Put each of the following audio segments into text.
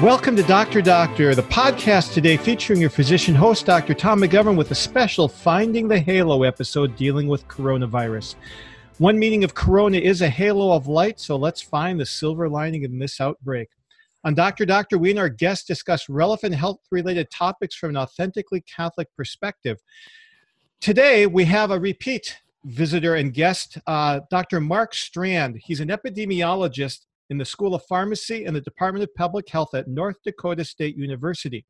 Welcome to Doctor Doctor, the podcast today featuring your physician host, Dr. Tom McGovern, with a special Finding the Halo episode dealing with coronavirus. One meaning of corona is a halo of light, so let's find the silver lining in this outbreak. On Doctor Doctor, we and our guests discuss relevant health related topics from an authentically Catholic perspective. Today, we have a repeat visitor and guest, uh, Dr. Mark Strand. He's an epidemiologist in the School of Pharmacy and the Department of Public Health at North Dakota State University.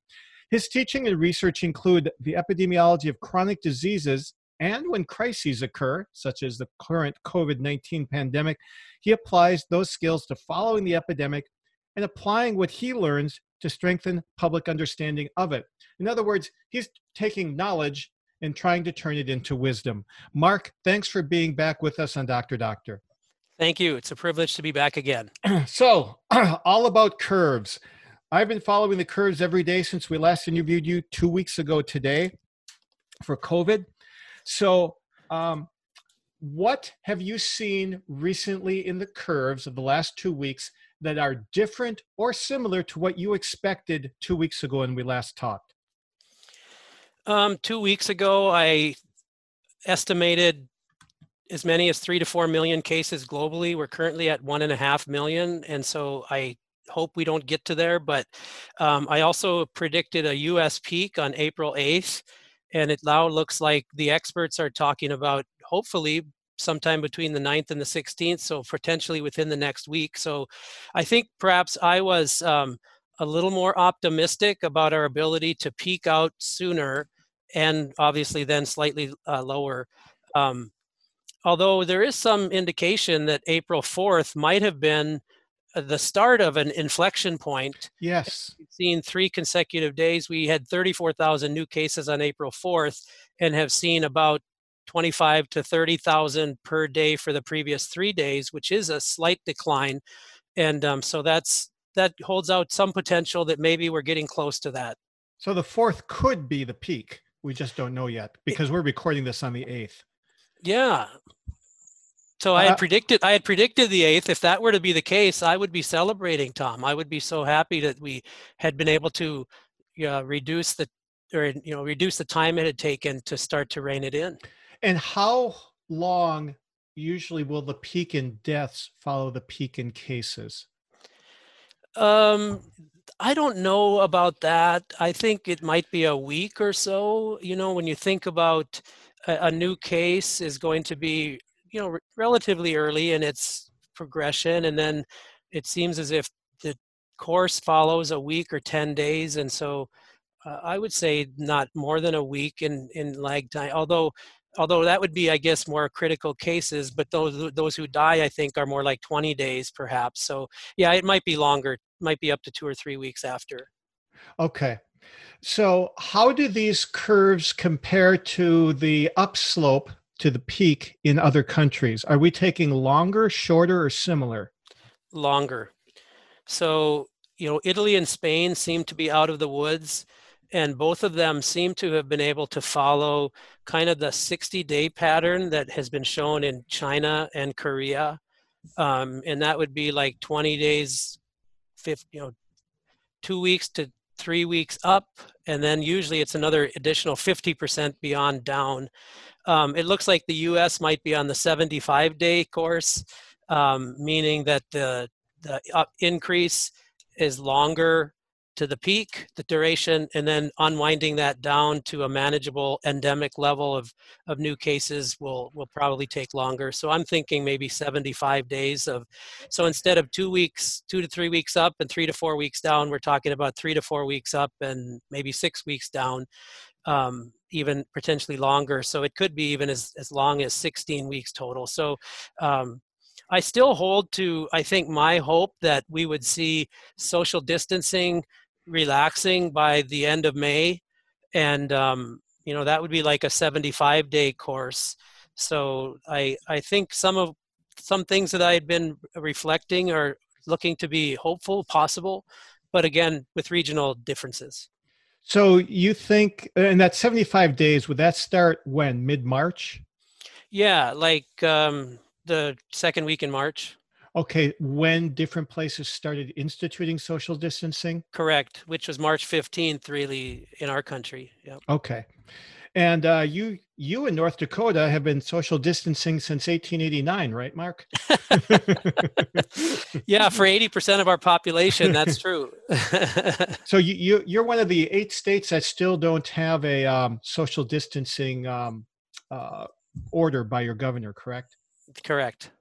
His teaching and research include the epidemiology of chronic diseases, and when crises occur, such as the current COVID 19 pandemic, he applies those skills to following the epidemic and applying what he learns to strengthen public understanding of it. In other words, he's taking knowledge and trying to turn it into wisdom. Mark, thanks for being back with us on Doctor Doctor. Thank you. It's a privilege to be back again. so, all about curves. I've been following the curves every day since we last interviewed you two weeks ago today for COVID. So, um, what have you seen recently in the curves of the last two weeks that are different or similar to what you expected two weeks ago when we last talked? Um, two weeks ago, I estimated as many as three to four million cases globally. We're currently at one and a half million, and so I hope we don't get to there. But um, I also predicted a U.S. peak on April 8th, and it now looks like the experts are talking about hopefully sometime between the 9th and the 16th, so potentially within the next week. So I think perhaps I was um, a little more optimistic about our ability to peak out sooner and obviously then slightly uh, lower. Um, although there is some indication that April 4th might have been uh, the start of an inflection point. Yes. We've seen three consecutive days. We had 34,000 new cases on April 4th and have seen about 25 to 30,000 per day for the previous three days, which is a slight decline. And um, so that's that holds out some potential that maybe we're getting close to that. So the fourth could be the peak. We just don't know yet because we're recording this on the eighth. Yeah. So I had uh, predicted I had predicted the eighth. If that were to be the case, I would be celebrating, Tom. I would be so happy that we had been able to uh, reduce the or you know reduce the time it had taken to start to rein it in. And how long usually will the peak in deaths follow the peak in cases? Um, I don't know about that. I think it might be a week or so. You know, when you think about a, a new case is going to be, you know, relatively early in its progression, and then it seems as if the course follows a week or 10 days. And so uh, I would say not more than a week in, in lag time, although although that would be i guess more critical cases but those those who die i think are more like 20 days perhaps so yeah it might be longer might be up to two or three weeks after okay so how do these curves compare to the upslope to the peak in other countries? Are we taking longer shorter or similar? Longer. So you know italy and spain seem to be out of the woods and both of them seem to have been able to follow kind of the 60 day pattern that has been shown in China and Korea. Um, and that would be like 20 days, 50, you know, two weeks to three weeks up, and then usually it's another additional 50% beyond down. Um, it looks like the US might be on the 75 day course, um, meaning that the, the increase is longer to the peak, the duration, and then unwinding that down to a manageable endemic level of, of new cases will, will probably take longer. So I'm thinking maybe 75 days of, so instead of two weeks, two to three weeks up and three to four weeks down, we're talking about three to four weeks up and maybe six weeks down, um, even potentially longer. So it could be even as, as long as 16 weeks total. So um, I still hold to, I think, my hope that we would see social distancing relaxing by the end of May, and um, you know that would be like a 75 day course. So I I think some of some things that I had been reflecting are looking to be hopeful, possible, but again with regional differences. So you think, and that 75 days would that start when mid March? Yeah, like um, the second week in March. Okay, when different places started instituting social distancing? Correct, which was March 15th, really, in our country. Yep. Okay. And uh, you you in North Dakota have been social distancing since 1889, right, Mark? yeah, for 80% of our population, that's true. so you, you you're one of the eight states that still don't have a um, social distancing um, uh, order by your governor, correct? Correct.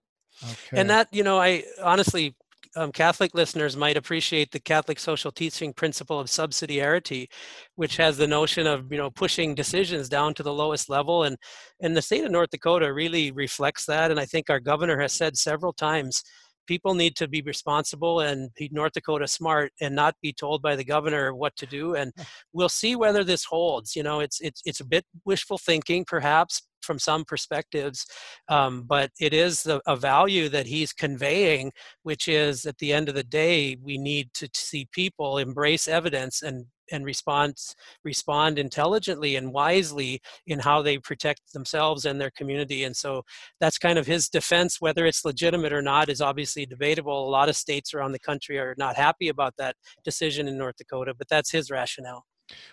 Okay. And that, you know, I honestly um, Catholic listeners might appreciate the Catholic social teaching principle of subsidiarity, which has the notion of you know pushing decisions down to the lowest level, and and the state of North Dakota really reflects that. And I think our governor has said several times, people need to be responsible and be North Dakota smart and not be told by the governor what to do. And we'll see whether this holds. You know, it's it's it's a bit wishful thinking, perhaps, from some perspectives, um, but it is the, a value that he's conveying, which is at the end of the day, we need to see people embrace evidence and and respond respond intelligently and wisely in how they protect themselves and their community and so that's kind of his defense whether it's legitimate or not is obviously debatable. A lot of states around the country are not happy about that decision in north dakota but that's his rationale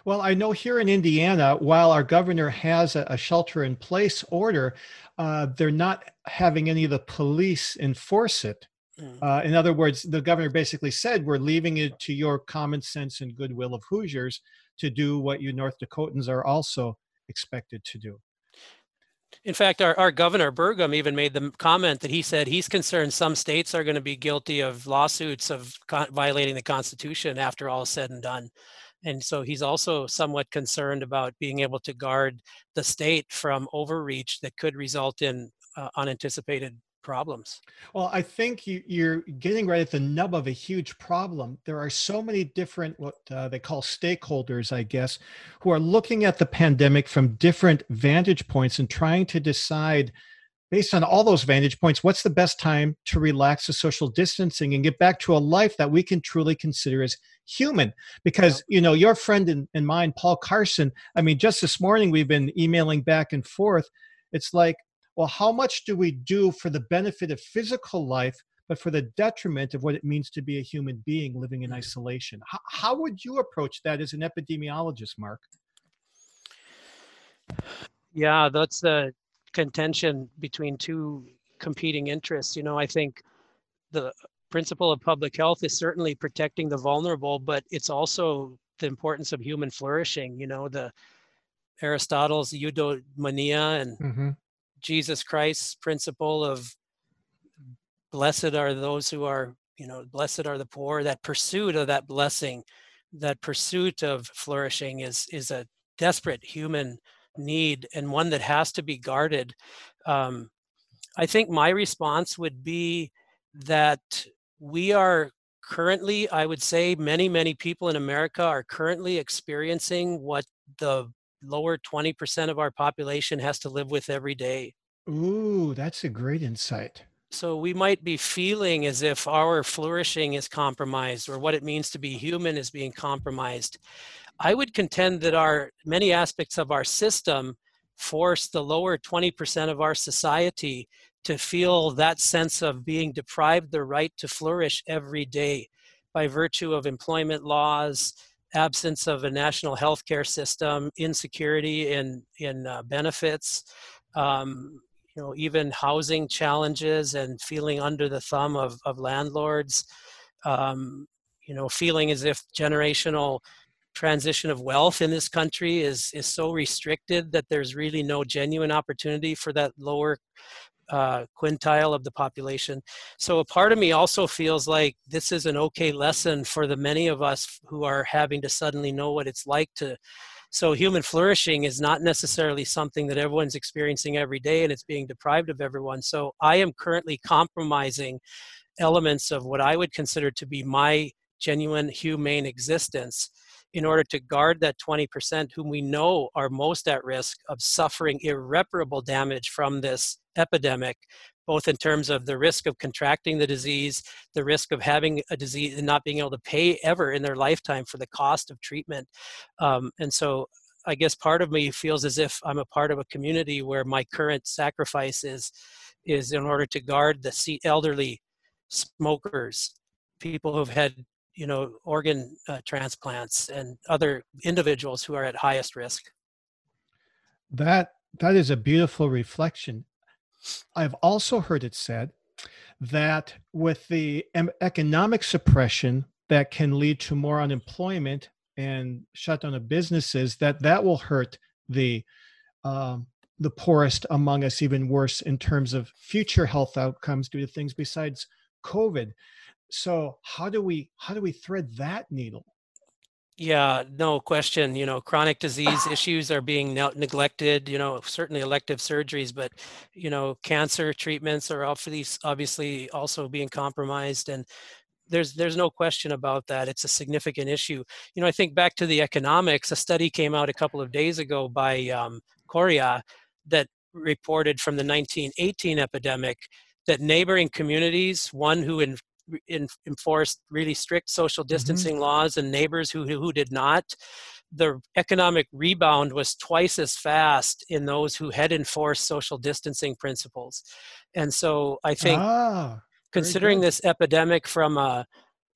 well, I know here in Indiana, while our governor has a, shelter in place order, uh, they're not having any of the police enforce it. Mm. Uh, in other words, the governor basically said, We're leaving it to your common sense and goodwill of Hoosiers to do what you North Dakotans are also expected to do. In fact, our, our governor, Burgum, even made the comment that he said he's concerned some states are going to be guilty of lawsuits of violating the Constitution after all is said and done. And so he's also somewhat concerned about being able to guard the state from overreach that could result in uh, unanticipated problems. Well, I think you, are getting right at the nub of a huge problem. There are so many different, what uh, they call stakeholders, I guess, who are looking at the pandemic from different vantage points and trying to decide based on all those vantage points, what's the best time to relax the social distancing and get back to a life that we can truly consider as human? Because, you know, your friend and, and mine, Paul Carson, I mean, just this morning we've been emailing back and forth. It's like, well, how much do we do for the benefit of physical life, but for the detriment of what it means to be a human being living in isolation? How, how would you approach that as an epidemiologist, Mark? Yeah, that's the contention between two competing interests. You know, I think the principle of public health is certainly protecting the vulnerable, but it's also the importance of human flourishing. You know, the Aristotle's eudaimonia and mm-hmm. Jesus Christ's principle of blessed are those who are, you know, blessed are the poor. That pursuit of that blessing, that pursuit of flourishing is is a desperate human need and one that has to be guarded. Um, I think my response would be that we are currently, I would say, many, many people in America are currently experiencing what the lower 20% of our population has to live with every day. Ooh, that's a great insight. So we might be feeling as if our flourishing is compromised or what it means to be human is being compromised. I would contend that our many aspects of our system force the lower 20% of our society to feel that sense of being deprived the right to flourish every day by virtue of employment laws, absence of a national health care system, insecurity in, in uh, benefits, um, you know, even housing challenges and feeling under the thumb of, of landlords, um, you know, feeling as if generational transition of wealth in this country is is so restricted that there's really no genuine opportunity for that lower uh, quintile of the population. So a part of me also feels like this is an okay lesson for the many of us who are having to suddenly know what it's like to. So human flourishing is not necessarily something that everyone's experiencing every day, and it's being deprived of everyone. So I am currently compromising elements of what I would consider to be my genuine humane existence in order to guard that 20% whom we know are most at risk of suffering irreparable damage from this epidemic, both in terms of the risk of contracting the disease, the risk of having a disease and not being able to pay ever in their lifetime for the cost of treatment. Um, and so I guess part of me feels as if I'm a part of a community where my current sacrifice is, is in order to guard the elderly smokers, people who've had you know organ uh, transplants, and other individuals who are at highest risk. That that is a beautiful reflection. I've also heard it said that with the economic suppression that can lead to more unemployment and shutdown of businesses, that that will hurt the um, the poorest among us even worse in terms of future health outcomes due to things besides COVID. So how do we how do we thread that needle? Yeah, no question. You know, chronic disease issues are being neglected. You know, certainly elective surgeries, but you know, cancer treatments are obviously also being compromised, and there's there's no question about that. It's a significant issue. You know, I think back to the economics. A study came out a couple of days ago by um, Correia that reported from the 1918 epidemic that neighboring communities, one who in, in, enforced really strict social mm-hmm. distancing mm-hmm. laws and neighbors who, who did not, the economic rebound was twice as fast in those who had enforced social distancing principles. And so I think ah, considering this epidemic from a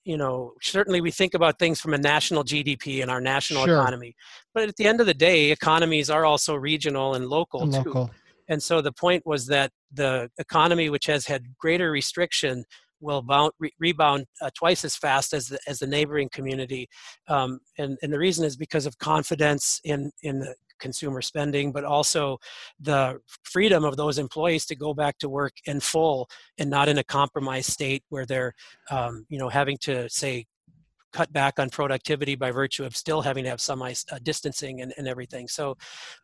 you know certainly we think about things from a national gdp and our national sure. economy but at the end of the day economies are also regional and local and too local. and so the point was that the economy which has had greater restriction will bound, re- rebound uh, twice as fast as the, as the neighboring community. Um, and, and the reason is because of confidence in, in the consumer spending, but also the freedom of those employees to go back to work in full and not in a compromised state where they're, um, you know, having to say cut back on productivity by virtue of still having to have some uh, distancing and, and everything. So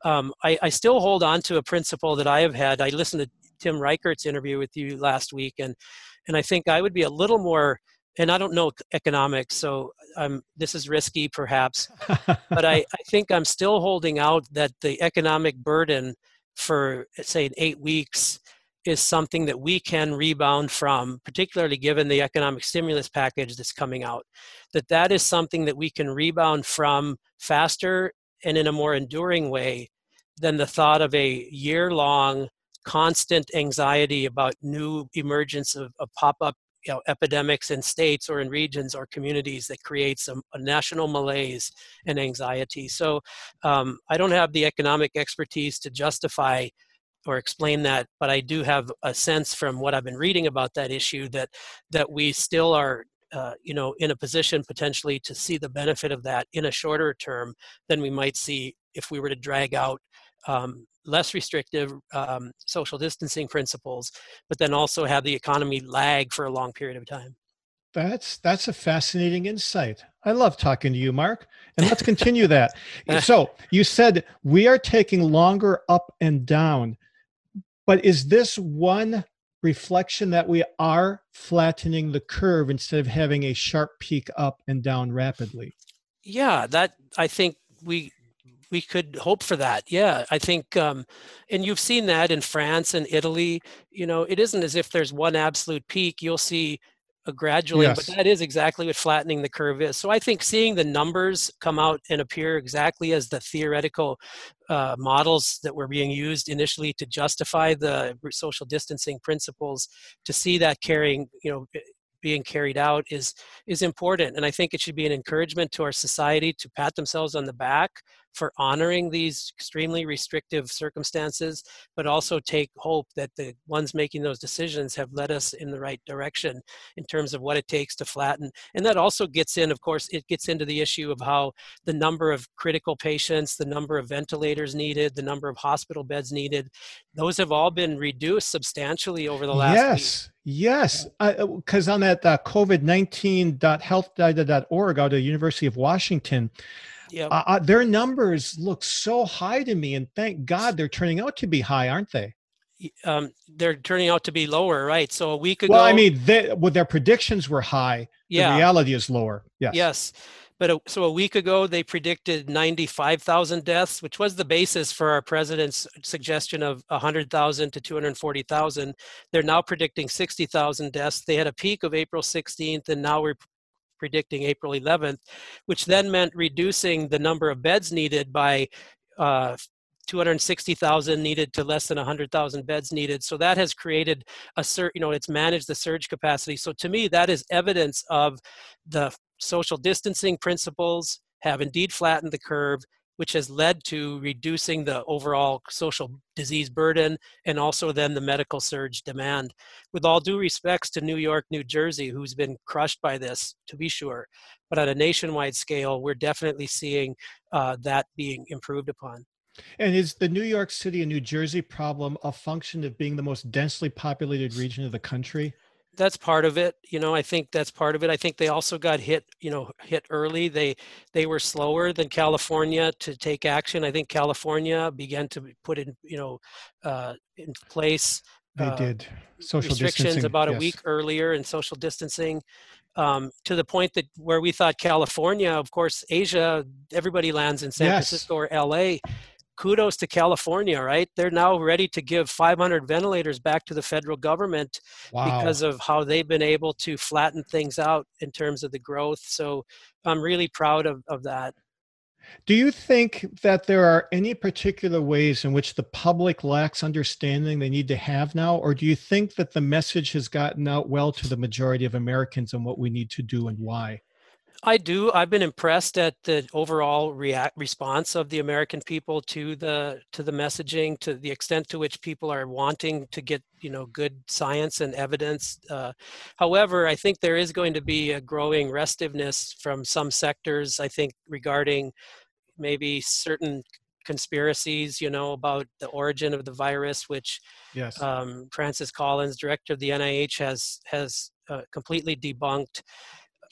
um, I, I, still hold on to a principle that I have had. I listened to Tim Reichert's interview with you last week, and and I think I would be a little more. And I don't know economics, so I'm, this is risky perhaps, but I, I think I'm still holding out that the economic burden for say eight weeks is something that we can rebound from particularly given the economic stimulus package that's coming out that that is something that we can rebound from faster and in a more enduring way than the thought of a year long constant anxiety about new emergence of, of pop-up you know, epidemics in states or in regions or communities that creates a, a national malaise and anxiety. So um, I don't have the economic expertise to justify or explain that, but I do have a sense from what I've been reading about that issue that that we still are uh, you know, in a position potentially to see the benefit of that in a shorter term than we might see if we were to drag out um, less restrictive um, social distancing principles, but then also have the economy lag for a long period of time. That's that's a fascinating insight. I love talking to you, Mark. And let's continue that. So you said we are taking longer up and down, but is this one reflection that we are flattening the curve instead of having a sharp peak up and down rapidly? Yeah, that I think we we could hope for that. Yeah, I think, um, and you've seen that in France and Italy. You know, it isn't as if there's one absolute peak. You'll see a gradually, yes. but that is exactly what flattening the curve is. So I think seeing the numbers come out and appear exactly as the theoretical uh, models that were being used initially to justify the social distancing principles, to see that carrying, you know, being carried out is is important and i think it should be an encouragement to our society to pat themselves on the back for honoring these extremely restrictive circumstances, but also take hope that the ones making those decisions have led us in the right direction in terms of what it takes to flatten. And that also gets in, of course, it gets into the issue of how the number of critical patients, the number of ventilators needed, the number of hospital beds needed, those have all been reduced substantially over the last yes. Week. Yes, because uh, on that uh, COVID-19.healthdata.org out of the University of Washington, Yep. Uh, uh, their numbers look so high to me, and thank God they're turning out to be high, aren't they? Um, they're turning out to be lower, right? So a week ago. Well, I mean, they, well, their predictions were high. Yeah. The reality is lower. Yes. Yes. But a, so a week ago, they predicted 95,000 deaths, which was the basis for our president's suggestion of 100,000 to 240,000. They're now predicting 60,000 deaths. They had a peak of April 16th, and now we're predicting April 11th, which then meant reducing the number of beds needed by uh, 260,000 needed to less than 100,000 beds needed. So that has created a cert, you know, it's managed the surge capacity. So to me, that is evidence of the social distancing principles have indeed flattened the curve which has led to reducing the overall social disease burden and also then the medical surge demand. With all due respects to New York, New Jersey, who's been crushed by this, to be sure, but on a nationwide scale, we're definitely seeing uh, that being improved upon. And is the New York City and New Jersey problem a function of being the most densely populated region of the country? That's part of it you know i think that's part of it i think they also got hit you know hit early they they were slower than california to take action i think california began to put in you know uh, in place they uh, did social restrictions about yes. a week earlier and social distancing um, to the point that where we thought california of course asia everybody lands in san yes. francisco or la kudos to California, right? They're now ready to give 500 ventilators back to the federal government wow. because of how they've been able to flatten things out in terms of the growth. So I'm really proud of, of that. Do you think that there are any particular ways in which the public lacks understanding they need to have now? Or do you think that the message has gotten out well to the majority of Americans on what we need to do and why? I do. I've been impressed at the overall react response of the American people to the to the messaging, to the extent to which people are wanting to get you know good science and evidence. Uh, however, I think there is going to be a growing restiveness from some sectors. I think regarding maybe certain conspiracies, you know, about the origin of the virus, which yes. um, Francis Collins, director of the NIH, has has uh, completely debunked.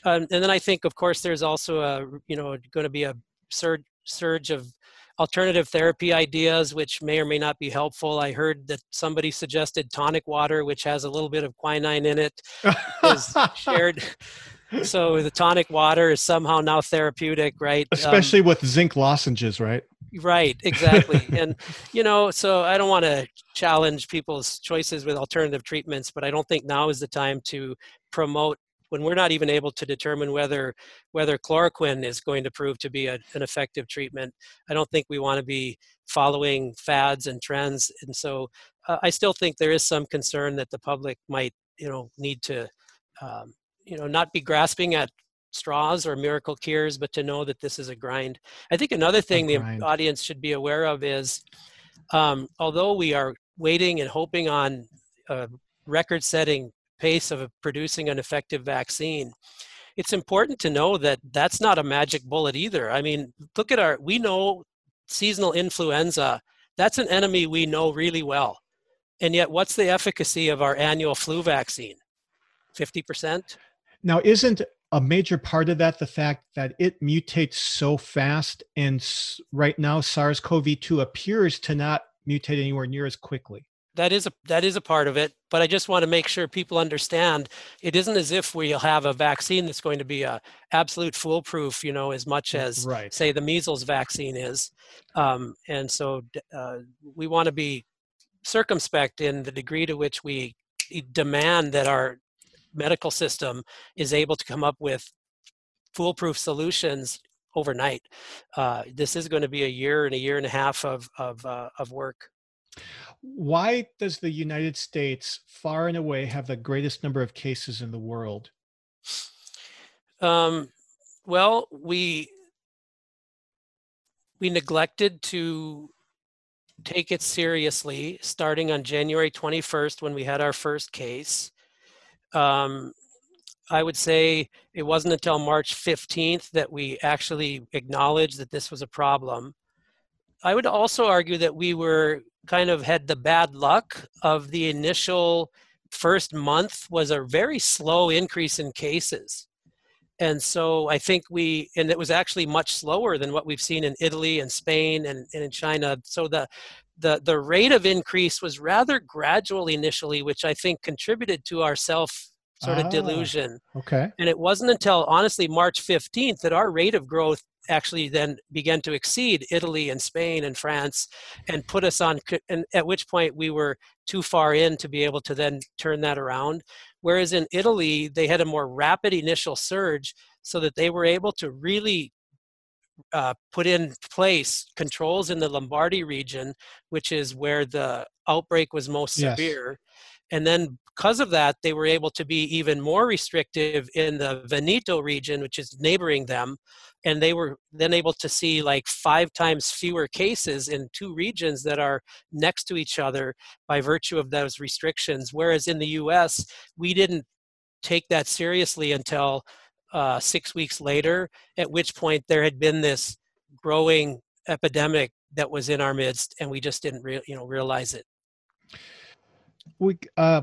Um, and then I think, of course, there's also a you know going to be a surge surge of alternative therapy ideas, which may or may not be helpful. I heard that somebody suggested tonic water, which has a little bit of quinine in it, is shared. So the tonic water is somehow now therapeutic, right? Um, Especially um, with zinc lozenges, right? Right, exactly. and you know, so I don't want to challenge people's choices with alternative treatments, but I don't think now is the time to promote when we're not even able to determine whether whether chloroquine is going to prove to be a, an effective treatment i don't think we want to be following fads and trends and so uh, i still think there is some concern that the public might you know need to um, you know not be grasping at straws or miracle cures but to know that this is a grind. I think another thing the audience should be aware of is um, although we are waiting and hoping on record setting pace of producing an effective vaccine it's important to know that that's not a magic bullet either. I mean look at our we know seasonal influenza that's an enemy we know really well. And yet what's the efficacy of our annual flu vaccine? 50% now isn't a major part of that the fact that it mutates so fast and right now SARS-CoV-2 appears to not mutate anywhere near as quickly that is a that is a part of it but i just want to make sure people understand it isn't as if we'll have a vaccine that's going to be a absolute foolproof you know as much as right. say the measles vaccine is. Um, and so uh, we want to be circumspect in the degree to which we demand that our medical system is able to come up with foolproof solutions overnight. Uh, this is going to be a year and a year and a half of of, uh, of work why does the United States far and away have the greatest number of cases in the world? Um, well, we we neglected to take it seriously starting on January 21st when we had our first case. Um, I would say it wasn't until March 15th that we actually acknowledged that this was a problem. I would also argue that we were kind of had the bad luck of the initial first month was a very slow increase in cases. And so I think we, and it was actually much slower than what we've seen in Italy and Spain and, and in China. So the, the, the rate of increase was rather gradual initially, which I think contributed to our self sort of ah, delusion. Okay. And it wasn't until honestly March 15th that our rate of growth actually then began to exceed Italy and Spain and France and put us on, and at which point we were too far in to be able to then turn that around. Whereas in Italy, they had a more rapid initial surge so that they were able to really uh, put in place controls in the Lombardy region, which is where the outbreak was most Yes. severe. And then because of that, they were able to be even more restrictive in the Veneto region, which is neighboring them. And they were then able to see like five times fewer cases in two regions that are next to each other by virtue of those restrictions. Whereas in the US, we didn't take that seriously until uh, six weeks later, at which point there had been this growing epidemic that was in our midst, and we just didn't re- you know realize it. We uh,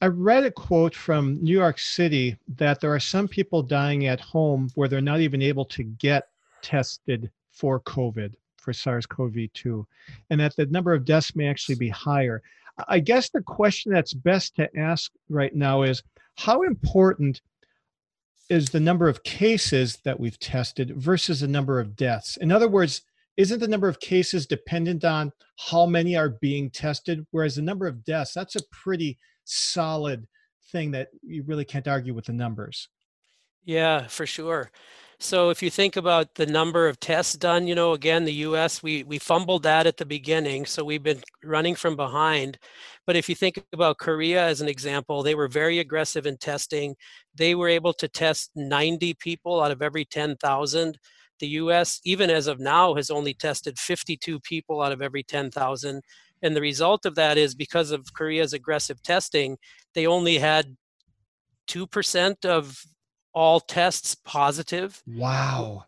I read a quote from New York City that there are some people dying at home where they're not even able to get tested for COVID, for SARS-CoV-2, and that the number of deaths may actually be higher. I guess the question that's best to ask right now is how important is the number of cases that we've tested versus the number of deaths? In other words, isn't the number of cases dependent on how many are being tested whereas the number of deaths that's a pretty solid thing that you really can't argue with the numbers Yeah, for sure. So if you think about the number of tests done, you know, again, the US, we, we fumbled that at the beginning. So we've been running from behind. But if you think about Korea as an example, they were very aggressive in testing. They were able to test 90 people out of every 10,000. The US, even as of now, has only tested 52 people out of every 10,000. And the result of that is because of Korea's aggressive testing, they only had 2% of all tests positive wow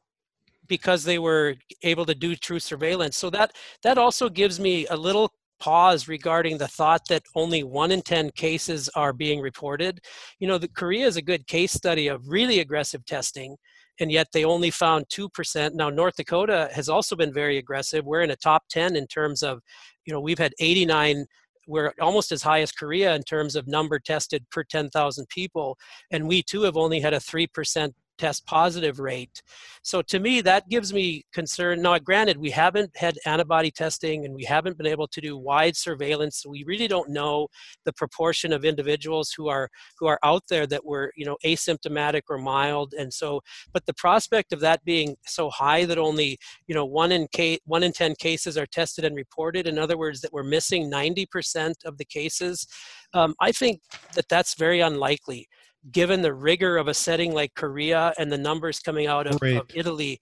because they were able to do true surveillance. So that that also gives me a little pause regarding the thought that only one in 10 cases are being reported. You know, the Korea is a good case study of really aggressive testing, and yet they only found 2%. Now, North Dakota has also been very aggressive. We're in a top 10 in terms of, you know, we've had 89 we're almost as high as Korea in terms of number tested per 10,000 people, and we too have only had a 3% test positive rate. So to me, that gives me concern. Now, granted, we haven't had antibody testing and we haven't been able to do wide surveillance. We really don't know the proportion of individuals who are who are out there that were, you know, asymptomatic or mild. And so, but the prospect of that being so high that only, you know, one in case one in ten cases are tested and reported. In other words, that we're missing 90% of the cases. Um, I think that that's very unlikely given the rigor of a setting like Korea and the numbers coming out of, of Italy.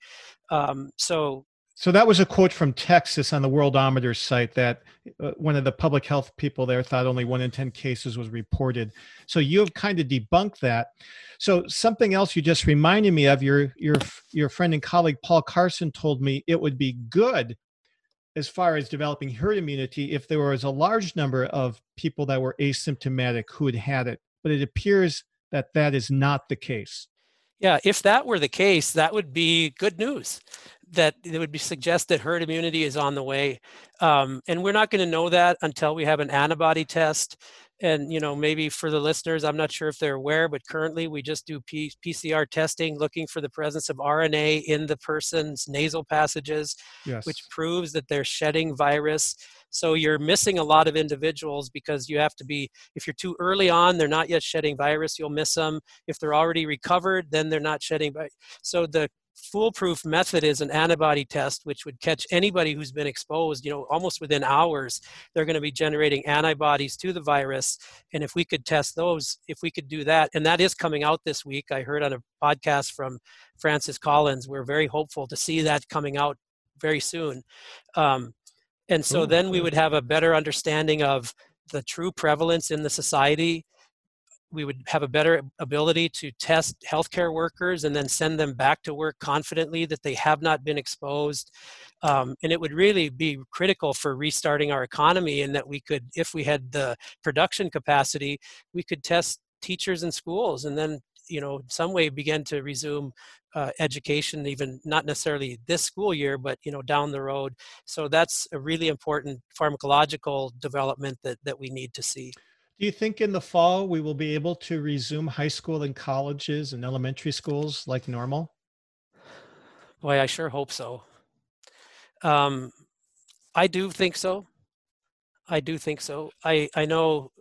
Um, so, so that was a quote from Texas on the Worldometer site that uh, one of the public health people there thought only one in 10 cases was reported. So you have kind of debunked that. So something else you just reminded me of your your your friend and colleague Paul Carson told me it would be good as far as developing herd immunity if there was a large number of people that were asymptomatic who had had it. But it appears that that is not the case. Yeah, if that were the case, that would be good news. That it would be suggest that herd immunity is on the way, um, and we're not going to know that until we have an antibody test. And you know, maybe for the listeners, I'm not sure if they're aware, but currently we just do P- PCR testing, looking for the presence of RNA in the person's nasal passages, yes. which proves that they're shedding virus. So you're missing a lot of individuals because you have to be, if you're too early on, they're not yet shedding virus, you'll miss them. If they're already recovered, then they're not shedding virus. So the foolproof method is an antibody test which would catch anybody who's been exposed you know almost within hours they're going to be generating antibodies to the virus. And if we could test those if we could do that and that is coming out this week. I heard on a podcast from francis collins we're very hopeful to see that coming out very soon. Um, and so Ooh, then we would have a better understanding of the true prevalence in the society. We would have a better ability to test healthcare workers and then send them back to work confidently that they have not been exposed. Um, and it would really be critical for restarting our economy, and that we could, if we had the production capacity, we could test teachers in schools and then you know some way begin to resume uh, education even not necessarily this school year but you know down the road so that's a really important pharmacological development that that we need to see do you think in the fall we will be able to resume high school and colleges and elementary schools like normal? Boy i sure hope so. Um, i do think so. I do think so. I i know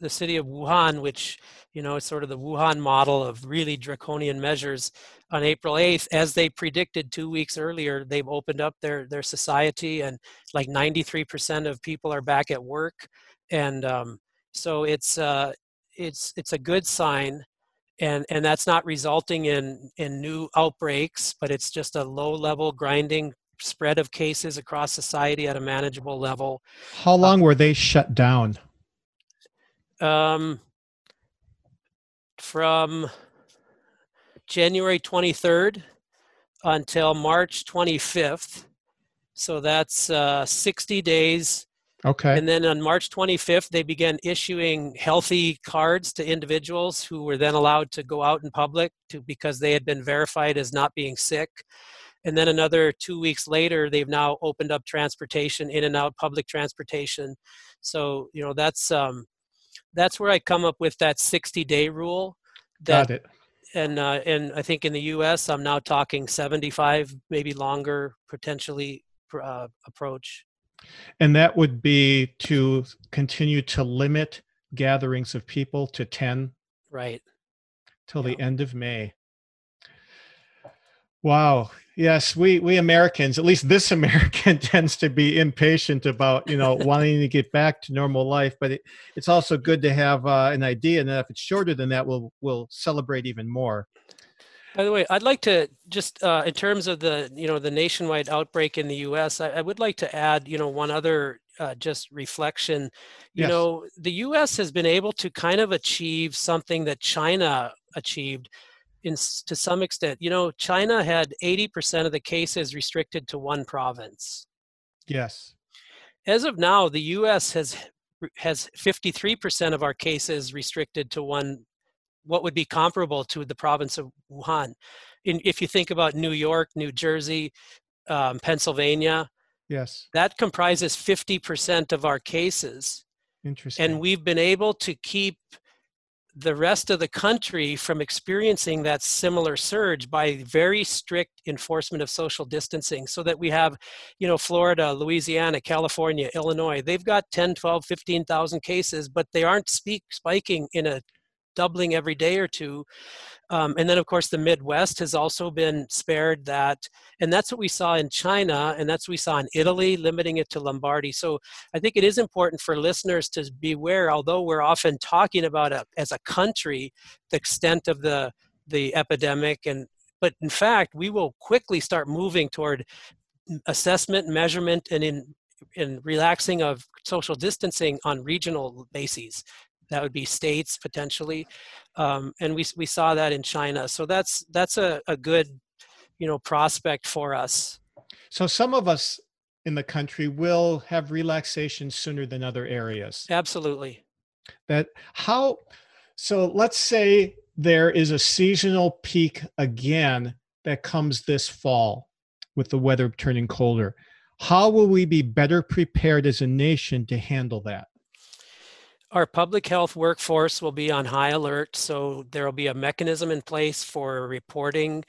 the city of Wuhan, which you know is sort of the Wuhan model of really draconian measures, on April 8th, as they predicted two weeks earlier, they've opened up their their society, and like 93% of people are back at work, and um, so it's uh, it's it's a good sign and and that's not resulting in in new outbreaks but it's just a low level grinding spread of cases across society at a manageable level. How long uh, were they shut down? Um from january 23rd until march 25th so that's uh, 60 days Okay. And then on March 25th, they began issuing healthy cards to individuals who were then allowed to go out in public to, because they had been verified as not being sick. And then another two weeks later, they've now opened up transportation in and out public transportation. So you know that's um, that's where I come up with that 60 day rule. That, Got it. And uh, and I think in the U.S. I'm now talking 75, maybe longer, potentially uh, approach. And that would be to continue to limit gatherings of people to 10 right till yeah. the end of May. Wow. Yes, we we Americans, at least this American tends to be impatient about, you know, wanting to get back to normal life, but it, it's also good to have uh, an idea and if it's shorter than that we'll we'll celebrate even more. By the way, I'd like to just, uh, in terms of the, you know, the nationwide outbreak in the U.S., I, I would like to add, you know, one other uh, just reflection. You yes. know, the U.S. has been able to kind of achieve something that China achieved in to some extent. You know, China had 80% of the cases restricted to one province. Yes. As of now, the U.S. has has 53% of our cases restricted to one what would be comparable to the province of Wuhan. In, if you think about New York, New Jersey, um, Pennsylvania, yes, that comprises 50% of our cases. Interesting. And we've been able to keep the rest of the country from experiencing that similar surge by very strict enforcement of social distancing so that we have you know florida louisiana california illinois they've got 10 12 15,000 cases but they aren't speak, spiking in a doubling every day or two. Um, and then, of course, the Midwest has also been spared that. And that's what we saw in China, and that's what we saw in Italy, limiting it to Lombardy. So I think it is important for listeners to beware, although we're often talking about a, as a country the extent of the, the epidemic. And, but in fact, we will quickly start moving toward assessment, measurement, and in in relaxing of social distancing on regional bases that would be states potentially um, and we, we saw that in china. So that's that's a, a good you know prospect for us. So some of us in the country will have relaxation sooner than other areas. Absolutely. That how so let's say there is a seasonal peak again that comes this fall with the weather turning colder. How will we be better prepared as a nation to handle that our public health workforce will be on high alert, so there will be a mechanism in place for reporting.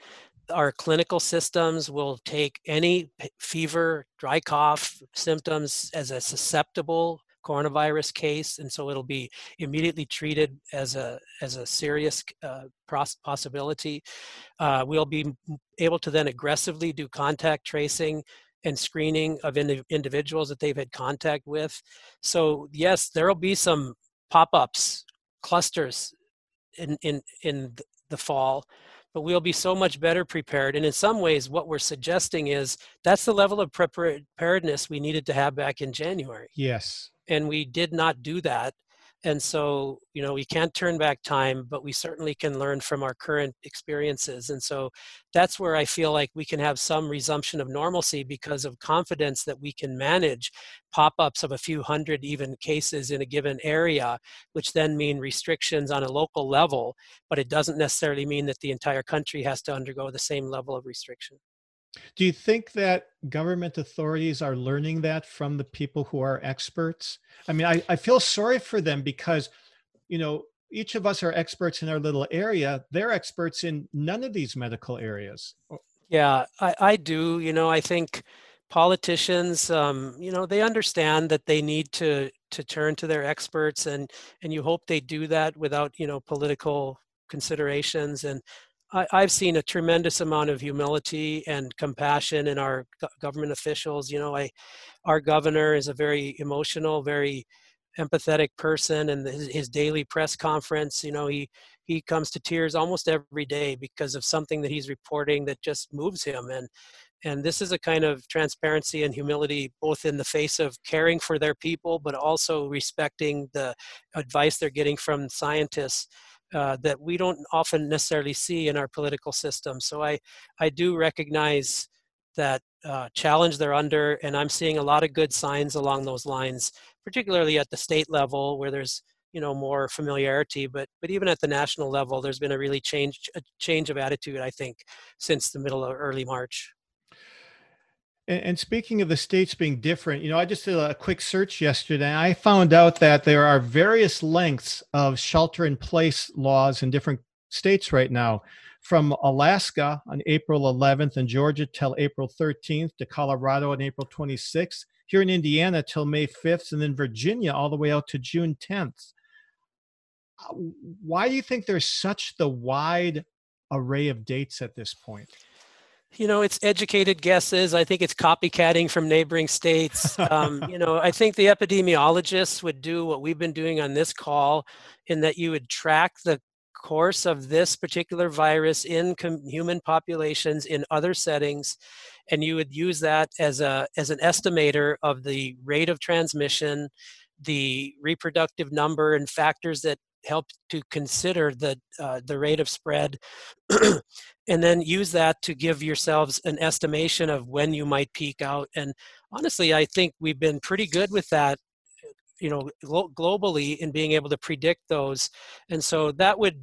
Our clinical systems will take any fever, dry cough symptoms as a susceptible coronavirus case, and so it'll be immediately treated as a as a serious uh, possibility. Uh, we'll be able to then aggressively do contact tracing and screening of ind- individuals that they've had contact with. So yes, there will be some pop-ups, clusters in in in the fall, but we'll be so much better prepared. And in some ways, what we're suggesting is that's the level of preparedness we needed to have back in January. Yes. And we did not do that and so you know we can't turn back time but we certainly can learn from our current experiences. And so that's where i feel like we can have some resumption of normalcy because of confidence that we can manage pop-ups of a few hundred even cases in a given area which then mean restrictions on a local level but it doesn't necessarily mean that the entire country has to undergo the same level of restriction do you think that government authorities are learning that from the people who are experts? I mean, I, I feel sorry for them because, you know, each of us are experts in our little area. They're experts in none of these medical areas. Yeah, I, I do. You know, I think politicians, um, you know, they understand that they need to to turn to their experts and and you hope they do that without you know political considerations and I, have seen a tremendous amount of humility and compassion in our government officials. You know, I, our governor is a very emotional, very empathetic person, and his, his daily press conference, you know, he he comes to tears almost every day because of something that he's reporting that just moves him. And and this is a kind of transparency and humility, both in the face of caring for their people, but also respecting the advice they're getting from scientists uh, that we don't often necessarily see in our political system. So I, I do recognize that uh, challenge they're under, and I'm seeing a lot of good signs along those lines, particularly at the state level where there's you know more familiarity but but even at the national level there's been a really change a change of attitude i think since the middle of early march and, and speaking of the states being different, you know, I just did a quick search yesterday. I found out that there are various lengths of shelter in place laws in different states right now from Alaska on April 11th and Georgia till April 13th to Colorado on April 26th, here in Indiana till May 5th, and then Virginia all the way out to June 10th. Uh, why do you think there's such the wide array of dates at this point? You know, it's educated guesses. I think it's copycatting from neighboring states. Um, you know, I think the epidemiologists would do what we've been doing on this call, in that you would track the course of this particular virus in com- human populations in other settings, and you would use that as a as an estimator of the rate of transmission, the reproductive number, and factors that help to consider the uh, the rate of spread and then use that to give yourselves an estimation of when you might peak out. And honestly i think we've been pretty good with that you know glo- globally in being able to predict those. And so that would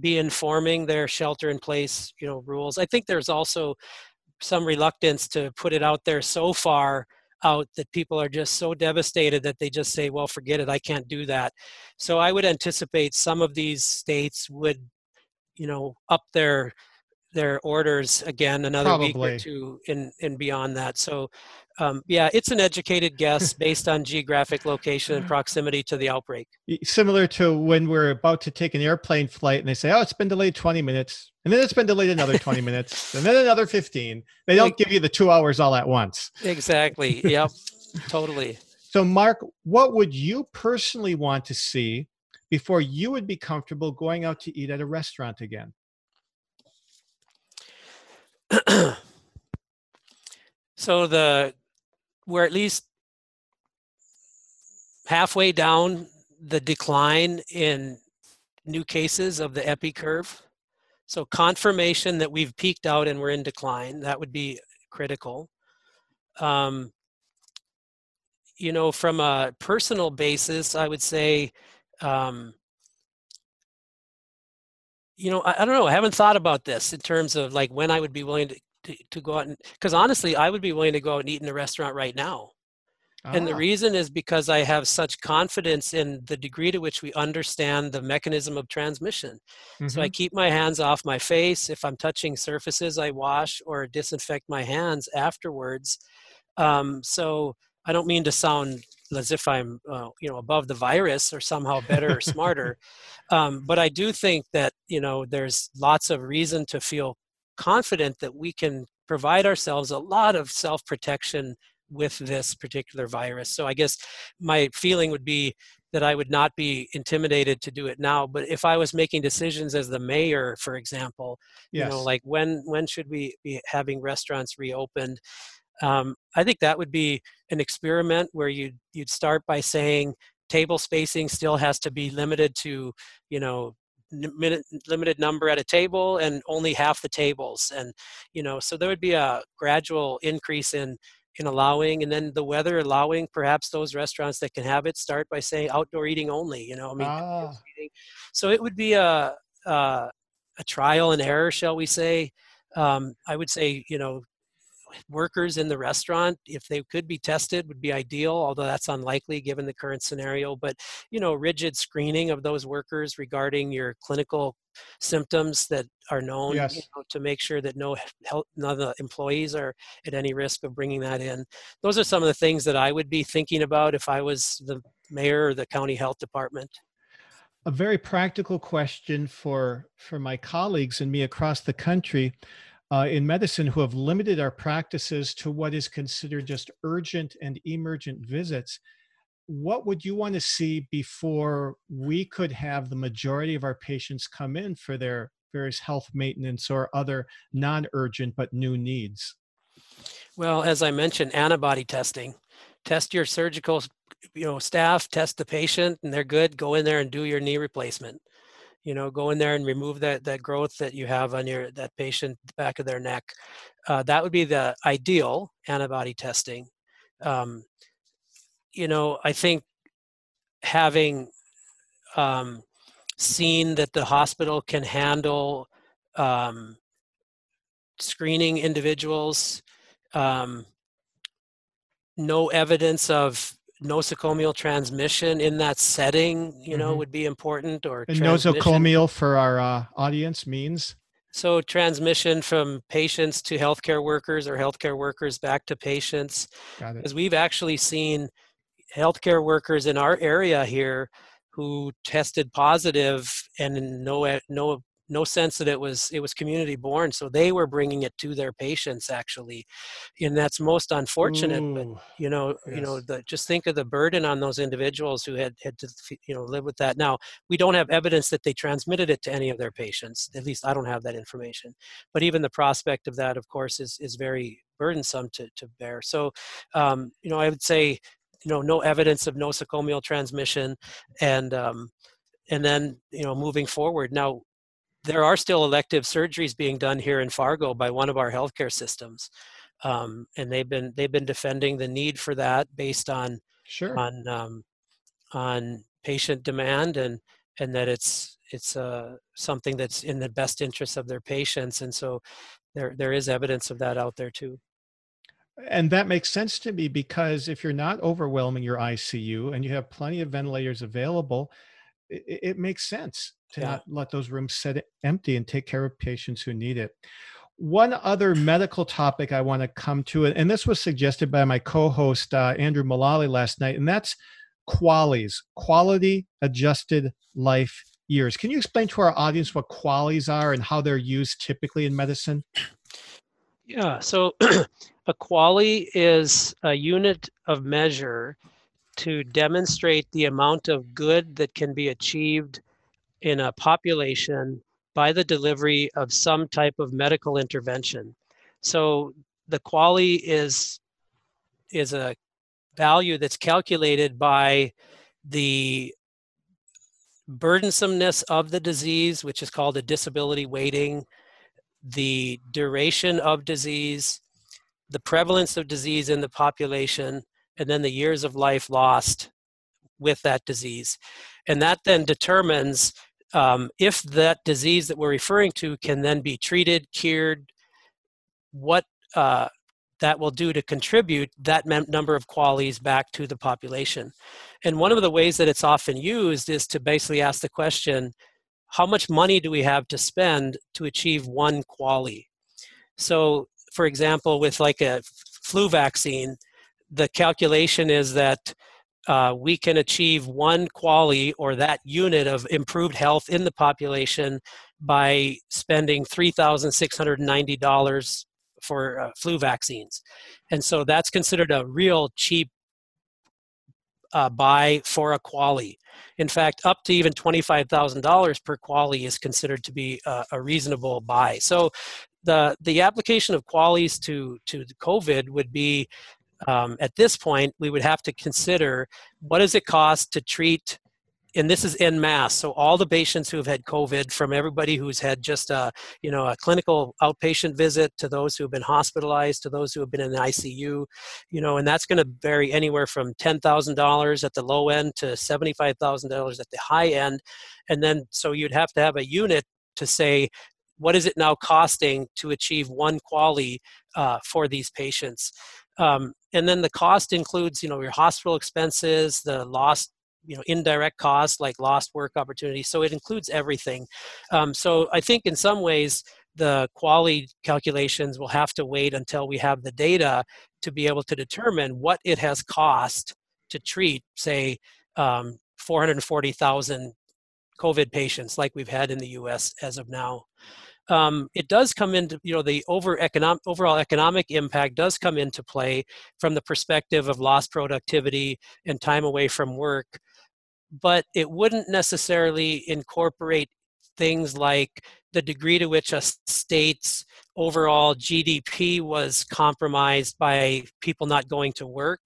be informing their shelter in place you know rules. I think there's also some reluctance to put it out there so far out that people are just so devastated that they just say, well, forget it, I can't do that. So I would anticipate some of these states would, you know, up their their orders again another Probably. week or two in and beyond that. So um, yeah, it's an educated guess based on geographic location and proximity to the outbreak. Similar to when we're about to take an airplane flight and they say, oh, it's been delayed 20 minutes. And then it's been delayed another 20 minutes and then another 15. They don't give you the two hours all at once. Exactly. Yep. totally. So, Mark, what would you personally want to see before you would be comfortable going out to eat at a restaurant again? so the we're at least halfway down the decline in new cases of the epi curve. So confirmation that we've peaked out and we're in decline, that would be critical. Um, you know, from a personal basis, I would say, um, you know, I, I, don't know. I haven't thought about this in terms of like when I would be willing to, to, to go out and, because honestly, I would be willing to go out and eat in a restaurant right now. And the ah. reason is because I have such confidence in the degree to which we understand the mechanism of transmission. Mm-hmm. So I mm-hmm. keep my hands off my face. If I'm touching surfaces, I wash or disinfect my hands afterwards. Um, so I don't mean to sound as if I'm, uh, you know, above the virus or somehow better or smarter, um, but I do think that you know there's lots of reason to feel confident that we can provide ourselves a lot of self protection with this particular virus. So I guess my feeling would be that I would not be intimidated to do it now. But if I was making decisions as the mayor, for example, yes. you know, like when when should we be having restaurants reopened? Um, I think that would be an experiment where you'd you'd start by saying table spacing still has to be limited to you know limited number at a table and only half the tables. And you know so there would be a gradual increase in in allowing and then the weather allowing perhaps those restaurants that can have it start by saying outdoor eating only you know i mean ah. so it would be a, a, a trial and error shall we say. Um, i would say you know workers in the restaurant if they could be tested would be ideal although that's unlikely given the current scenario. But you know rigid screening of those workers regarding your clinical symptoms that are known yes. you know, to make sure that no health, none of the employees are at any risk of bringing that in. Those are some of the things that i would be thinking about if i was the mayor or the county health department. A very practical question for for my colleagues and me across the country uh, in medicine who have limited our practices to what is considered just urgent and emergent visits what would you want to see before we could have the majority of our patients come in for their various health maintenance or other non-urgent but new needs? Well as i mentioned antibody testing. Test your surgical you know staff test the patient and they're good go in there and do your knee replacement you know go in there and remove that that growth that you have on your that patient back of their neck uh, that would be the ideal antibody testing. Um, you know i think having um, seen that the hospital can handle um, screening individuals um, no evidence of nosocomial transmission in that setting, you know, mm-hmm. would be important. Or and nosocomial for our uh, audience means so transmission from patients to healthcare workers or healthcare workers back to patients. Because we've actually seen healthcare workers in our area here who tested positive and no no no sense that it was it was community born so they were bringing it to their patients actually and that's most unfortunate Ooh, but you know yes. you know the, just think of the burden on those individuals who had had to you know live with that. Now we don't have evidence that they transmitted it to any of their patients at least i don't have that information but even the prospect of that of course is is very burdensome to to bear. So um, you know i would say you know no evidence of nosocomial transmission and um, and then you know moving forward. Now there are still elective surgeries being done here in Fargo by one of our healthcare systems, um, and they've been they've been defending the need for that based on sure. on um, on patient demand and and that it's it's uh, something that's in the best interest of their patients, and so there there is evidence of that out there too. And that makes sense to me because if you're not overwhelming your ICU and you have plenty of ventilators available, it, it makes sense to yeah. not let those rooms sit empty and take care of patients who need it. One other medical topic I want to come to, and this was suggested by my co host, uh, Andrew Mullally, last night, and that's QALYs, quality adjusted life years. Can you explain to our audience what QALYs are and how they're used typically in medicine? Yeah, so a QALY is a unit of measure to demonstrate the amount of good that can be achieved in a population by the delivery of some type of medical intervention. So the QALY is is a value that's calculated by the burdensomeness of the disease, which is called a disability weighting, the duration of disease, the prevalence of disease in the population, and then the years of life lost with that disease. And that then determines um, if that disease that we're referring to can then be treated, cured, what uh, that will do to contribute that number of QALYs back to the population. And one of the ways that it's often used is to basically ask the question how much money do we have to spend to achieve one QALY? So, for example, with like a flu vaccine, the calculation is that uh, we can achieve one QALY or that unit of improved health in the population by spending $3,690 for uh, flu vaccines. And so that's considered a real cheap uh, buy for a QALY. In fact, up to even $25,000 per QALY is considered to be a, a reasonable buy. So the, the application of QALYs to, to COVID would be um, at this point, we would have to consider what does it cost to treat, and this is in mass, So all the patients who have had COVID, from everybody who's had just a you know a clinical outpatient visit to those who have been hospitalized to those who have been in the ICU, you know, and that's going to vary anywhere from ten thousand dollars at the low end to seventy five thousand dollars at the high end, and then so you'd have to have a unit to say what is it now costing to achieve one QALY uh, for these patients? Um, and then the cost includes, you know, your hospital expenses, the lost, you know, indirect costs like lost work opportunities. So it includes everything. Um, so I think in some ways, the QALY calculations will have to wait until we have the data to be able to determine what it has cost to treat, say, um, 440,000 COVID patients like we've had in the U.S. as of now. Um, it does come into you know the over economic overall economic impact does come into play from the perspective of lost productivity and time away from work but it wouldn't necessarily incorporate things like the degree to which a state's overall GDP was compromised by people not going to work.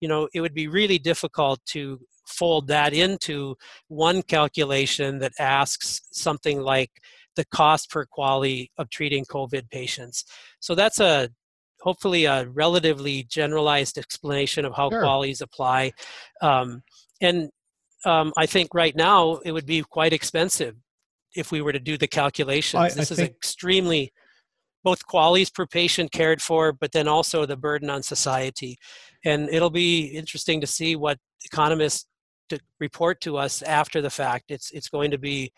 You know, it would be really difficult to fold that into one calculation that asks something like the cost per QALY of treating COVID patients. So that's a hopefully a relatively generalized explanation of how sure. QALYs apply. Um, and um, I think right now it would be quite expensive if we were to do the calculations. I, this I is think... extremely both QALYs per patient cared for, but then also the burden on society. And it'll be interesting to see what economists to report to us after the fact. It's it's going to be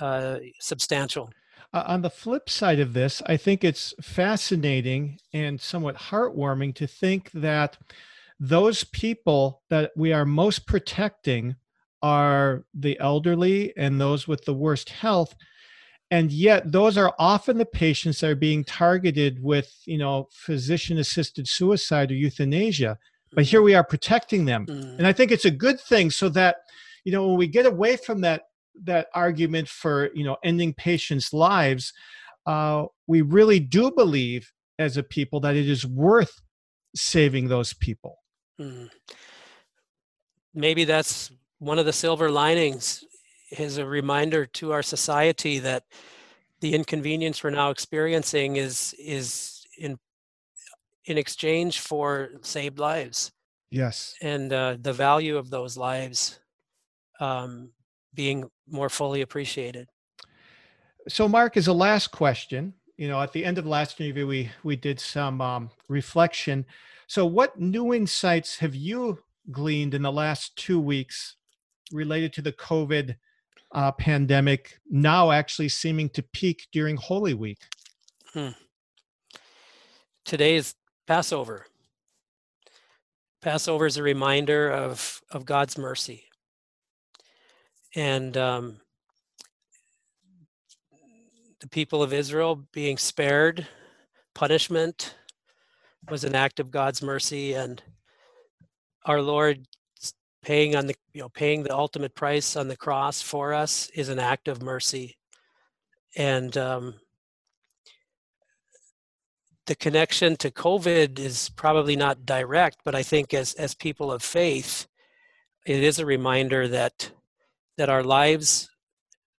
uh, substantial. Uh, on the flip side of this, I think it's fascinating and somewhat heartwarming to think that those people that we are most protecting are the elderly and those with the worst health and yet those are often the patients that are being targeted with you know physician assisted suicide or euthanasia but here we are protecting them mm. and i think it's a good thing so that you know when we get away from that that argument for you know ending patients lives uh, we really do believe as a people that it is worth saving those people. Mm. maybe that's one of the silver linings is a reminder to our society that the inconvenience we're now experiencing is is in in exchange for saved lives. Yes. And uh, the value of those lives um, being more fully appreciated so mark as a last question you know at the end of the last interview we we did some um, reflection so what new insights have you gleaned in the last two weeks related to the COVID uh, pandemic now actually seeming to peak during Holy Week. Hmm. Today is Passover. Passover is a reminder of, of God's mercy. And um, the people of Israel being spared punishment was an act of God's mercy. And our Lord paying on the you know paying the ultimate price on the cross for us is an act of mercy and um, the connection to covid is probably not direct but i think as as people of faith it is a reminder that that our lives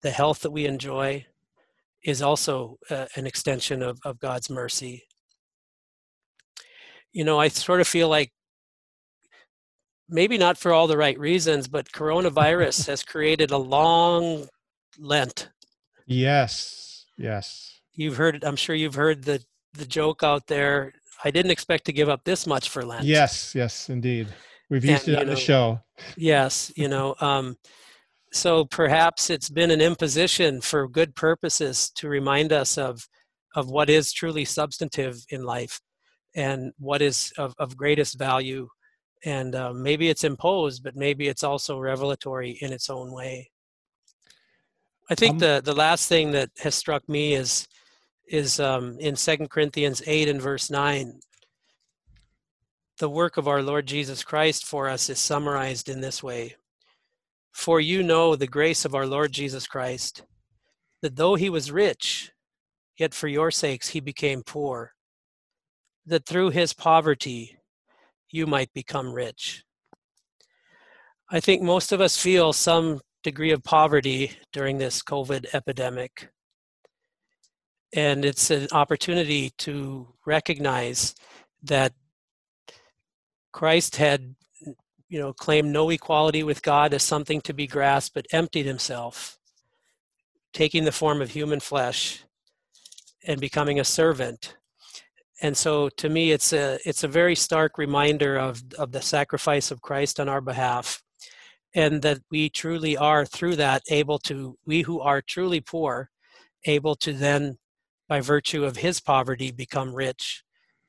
the health that we enjoy is also uh, an extension of, of god's mercy you know i sort of feel like maybe not for all the right reasons, but coronavirus has created a long Lent. Yes, yes. You've heard. I'm sure you've heard the the joke out there. I didn't expect to give up this much for Lent. Yes, yes, indeed. We've used and, it on know, the show. Yes, you know. Um, so perhaps it's been an imposition for good purposes to remind us of of what is truly substantive in life and what is of, of greatest value. And uh, maybe it's imposed but maybe it's also revelatory in its own way. I think um, the the last thing that has struck me is is um, in Second corinthians 8 and verse 9 the work of our lord jesus christ for us is summarized in this way for you know the grace of our lord jesus christ that though he was rich yet for your sakes he became poor that through his poverty you might become rich. I think most of us feel some degree of poverty during this COVID epidemic. And it's an opportunity to recognize that Christ had, you know, claimed no equality with God as something to be grasped, but emptied himself, taking the form of human flesh and becoming a servant. And so to me it's a it's a very stark reminder of of the sacrifice of Christ on our behalf and that we truly are through that able to we who are truly poor able to then by virtue of his poverty become rich.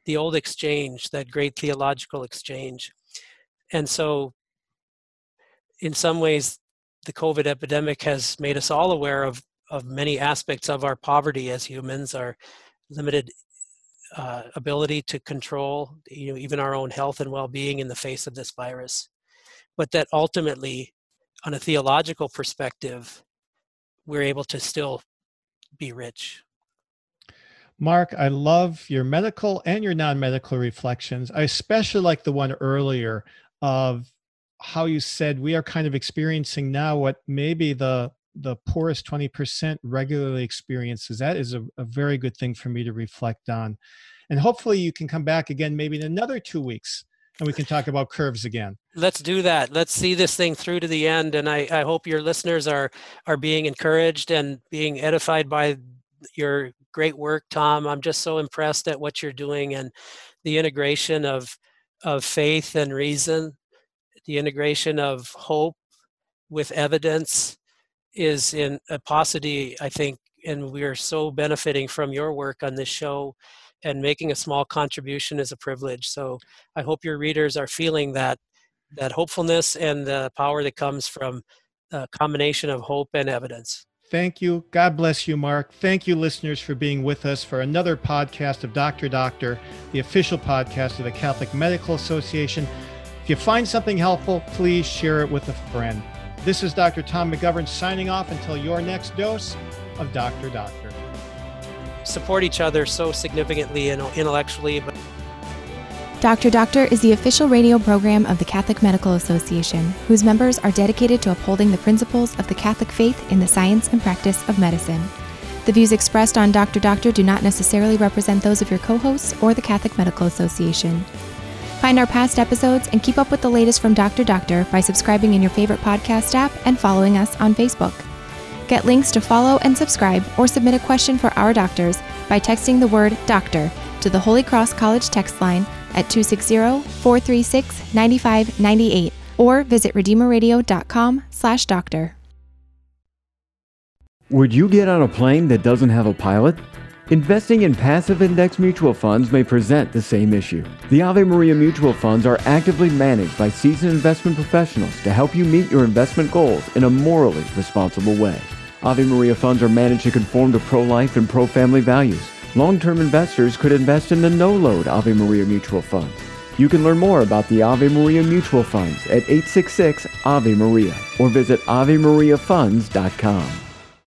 The old exchange that great theological exchange and so in some ways, the COVID epidemic has made us all aware of, of many aspects of our poverty as humans, our limited uh, ability to control you know, even our own health and well-being in the face of this virus. But that ultimately on a theological perspective we're able to still be rich. Mark i love your medical and your non-medical reflections. I especially like the one earlier of how you said we are kind of experiencing now what maybe the the poorest 20% regularly experiences that is a, a, very good thing for me to reflect on. And hopefully you can come back again maybe in another two weeks and we can talk about curves again. Let's do that. Let's see this thing through to the end and i, I hope your listeners are are being encouraged and being edified by your great work tom. I'm just so impressed at what you're doing and the integration of of faith and reason the integration of hope with evidence is in a paucity, I think, and we are so benefiting from your work on this show and making a small contribution is a privilege. So I hope your readers are feeling that that hopefulness and the power that comes from a combination of hope and evidence. Thank you. God bless you, Mark. Thank you, listeners, for being with us for another podcast of Dr. Doctor, the official podcast of the Catholic Medical Association. If you find something helpful, please share it with a friend. This is Dr. Tom McGovern signing off until your next dose of Dr. Doctor. Support each other so significantly and intellectually. But Dr. Doctor is the official radio program of the Catholic Medical Association, whose members are dedicated to upholding the principles of the Catholic faith in the science and practice of medicine. The views expressed on Dr. Doctor do not necessarily represent those of your co hosts or the Catholic Medical Association. Find our past episodes and keep up with the latest from Dr. Doctor by subscribing in your favorite podcast app and following us on Facebook. Get links to follow and subscribe or submit a question for our doctors by texting the word doctor to the Holy Cross College text line at 260-436-9598 or visit redeemerradio.com slash doctor. Would you get on a plane that doesn't have a pilot? Investing in passive index mutual funds may present the same issue. The Ave Maria mutual funds are actively managed by seasoned investment professionals to help you meet your investment goals in a morally responsible way. Ave Maria funds are managed to conform to pro-life and pro-family values. Long-term investors could invest in the no-load Ave Maria mutual funds. You can learn more about the Ave Maria mutual funds at 866 Ave Maria or visit AveMariaFunds.com.